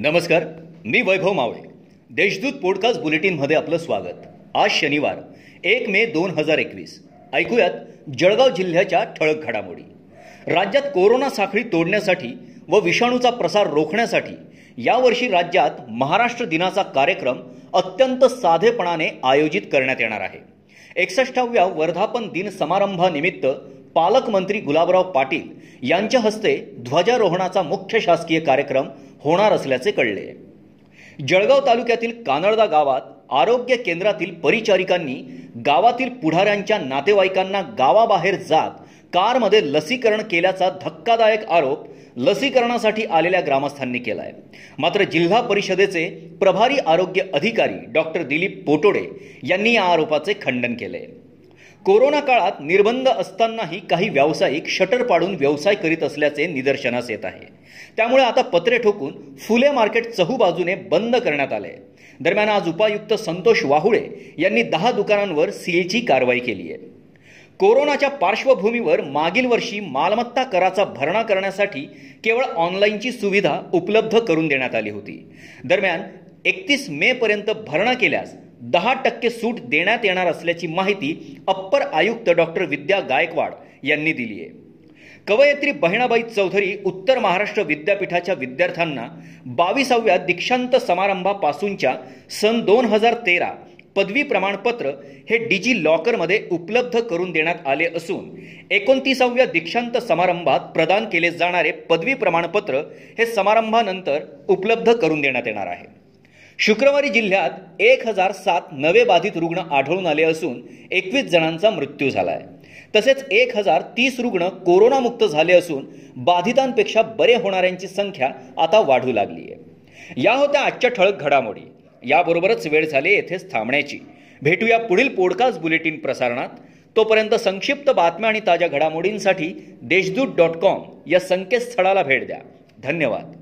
नमस्कार मी वैभव मावळे. देशदूत पॉडकास्ट बुलेटिनमध्ये आपलं स्वागत. आज शनिवार एक मे दोन हजार एकवीस. ऐकूयात जळगाव जिल्ह्याच्या ठळक घडामोडी. राज्यात कोरोना साखळी तोडण्यासाठी व विषाणूचा प्रसार रोखण्यासाठी यावर्षी राज्यात महाराष्ट्र दिनाचा कार्यक्रम अत्यंत साधेपणाने आयोजित करण्यात येणार आहे. एकसष्टाव्या वर्धापन दिन समारंभानिमित्त पालकमंत्री गुलाबराव पाटील यांच्या हस्ते ध्वजारोहणाचा मुख्य शासकीय कार्यक्रम होणार असल्याचे कळले. जळगाव तालुक्यातील कानळदा गावात आरोग्य केंद्रातील परिचारिकांनी गावातील पुढाऱ्यांच्या नातेवाईकांना गावाबाहेर जात कारमध्ये लसीकरण केल्याचा धक्कादायक आरोप लसीकरणासाठी आलेल्या ग्रामस्थांनी केलाय. मात्र जिल्हा परिषदेचे प्रभारी आरोग्य अधिकारी डॉक्टर दिलीप पोटोडे यांनी या आरोपाचे खंडन केले. कोरोना काळात निर्बंध असतानाही काही व्यावसायिक शटर पाडून व्यवसाय करीत असल्याचे निदर्शनास येत आहे. त्यामुळे आता पत्रे ठोकून फुले मार्केट चहूबाजूने बंद करण्यात आले. दरम्यान आज उपायुक्त संतोष वाहुळे यांनी दहा दुकानांवर सीएची कारवाई केली आहे. कोरोनाच्या पार्श्वभूमीवर मागील वर्षी मालमत्ता कराचा भरणा करण्यासाठी केवळ ऑनलाईनची सुविधा उपलब्ध करून देण्यात आली होती. दरम्यान एकतीस मे पर्यंत भरणा केल्यास दहा टक्के सूट देण्यात येणार असल्याची माहिती अप्पर आयुक्त डॉक्टर विद्या गायकवाड यांनी दिली आहे. कवयित्री बहिणाबाई चौधरी उत्तर महाराष्ट्र विद्यापीठाच्या विद्यार्थ्यांना बावीसाव्या दीक्षांत समारंभापासूनच्या सन दोन हजार तेरा पदवी प्रमाणपत्र हे डिजी लॉकरमध्ये उपलब्ध करून देण्यात आले असून एकोणतीसाव्या दीक्षांत समारंभात प्रदान केले जाणारे पदवी प्रमाणपत्र हे समारंभानंतर उपलब्ध करून देण्यात येणार आहे. शुक्रवारी जिल्ह्यात एक हजार सात नवे बाधित रुग्ण आढळून आले असून एकवीस जणांचा मृत्यू झाला आहे तसेच एक हजार तीस रुग्ण कोरोनामुक्त झाले असून बाधितांपेक्षा बरे होणाऱ्यांची संख्या आता वाढू लागली आहे. या होत्या आजच्या ठळक घडामोडी. याबरोबरच वेळ झाली येथेच थांबण्याची. भेटूया पुढील पॉडकास्ट बुलेटिन प्रसारणात. तोपर्यंत संक्षिप्त बातम्या आणि ताज्या घडामोडींसाठी देशदूत डॉट कॉम या संकेतस्थळाला भेट द्या. धन्यवाद.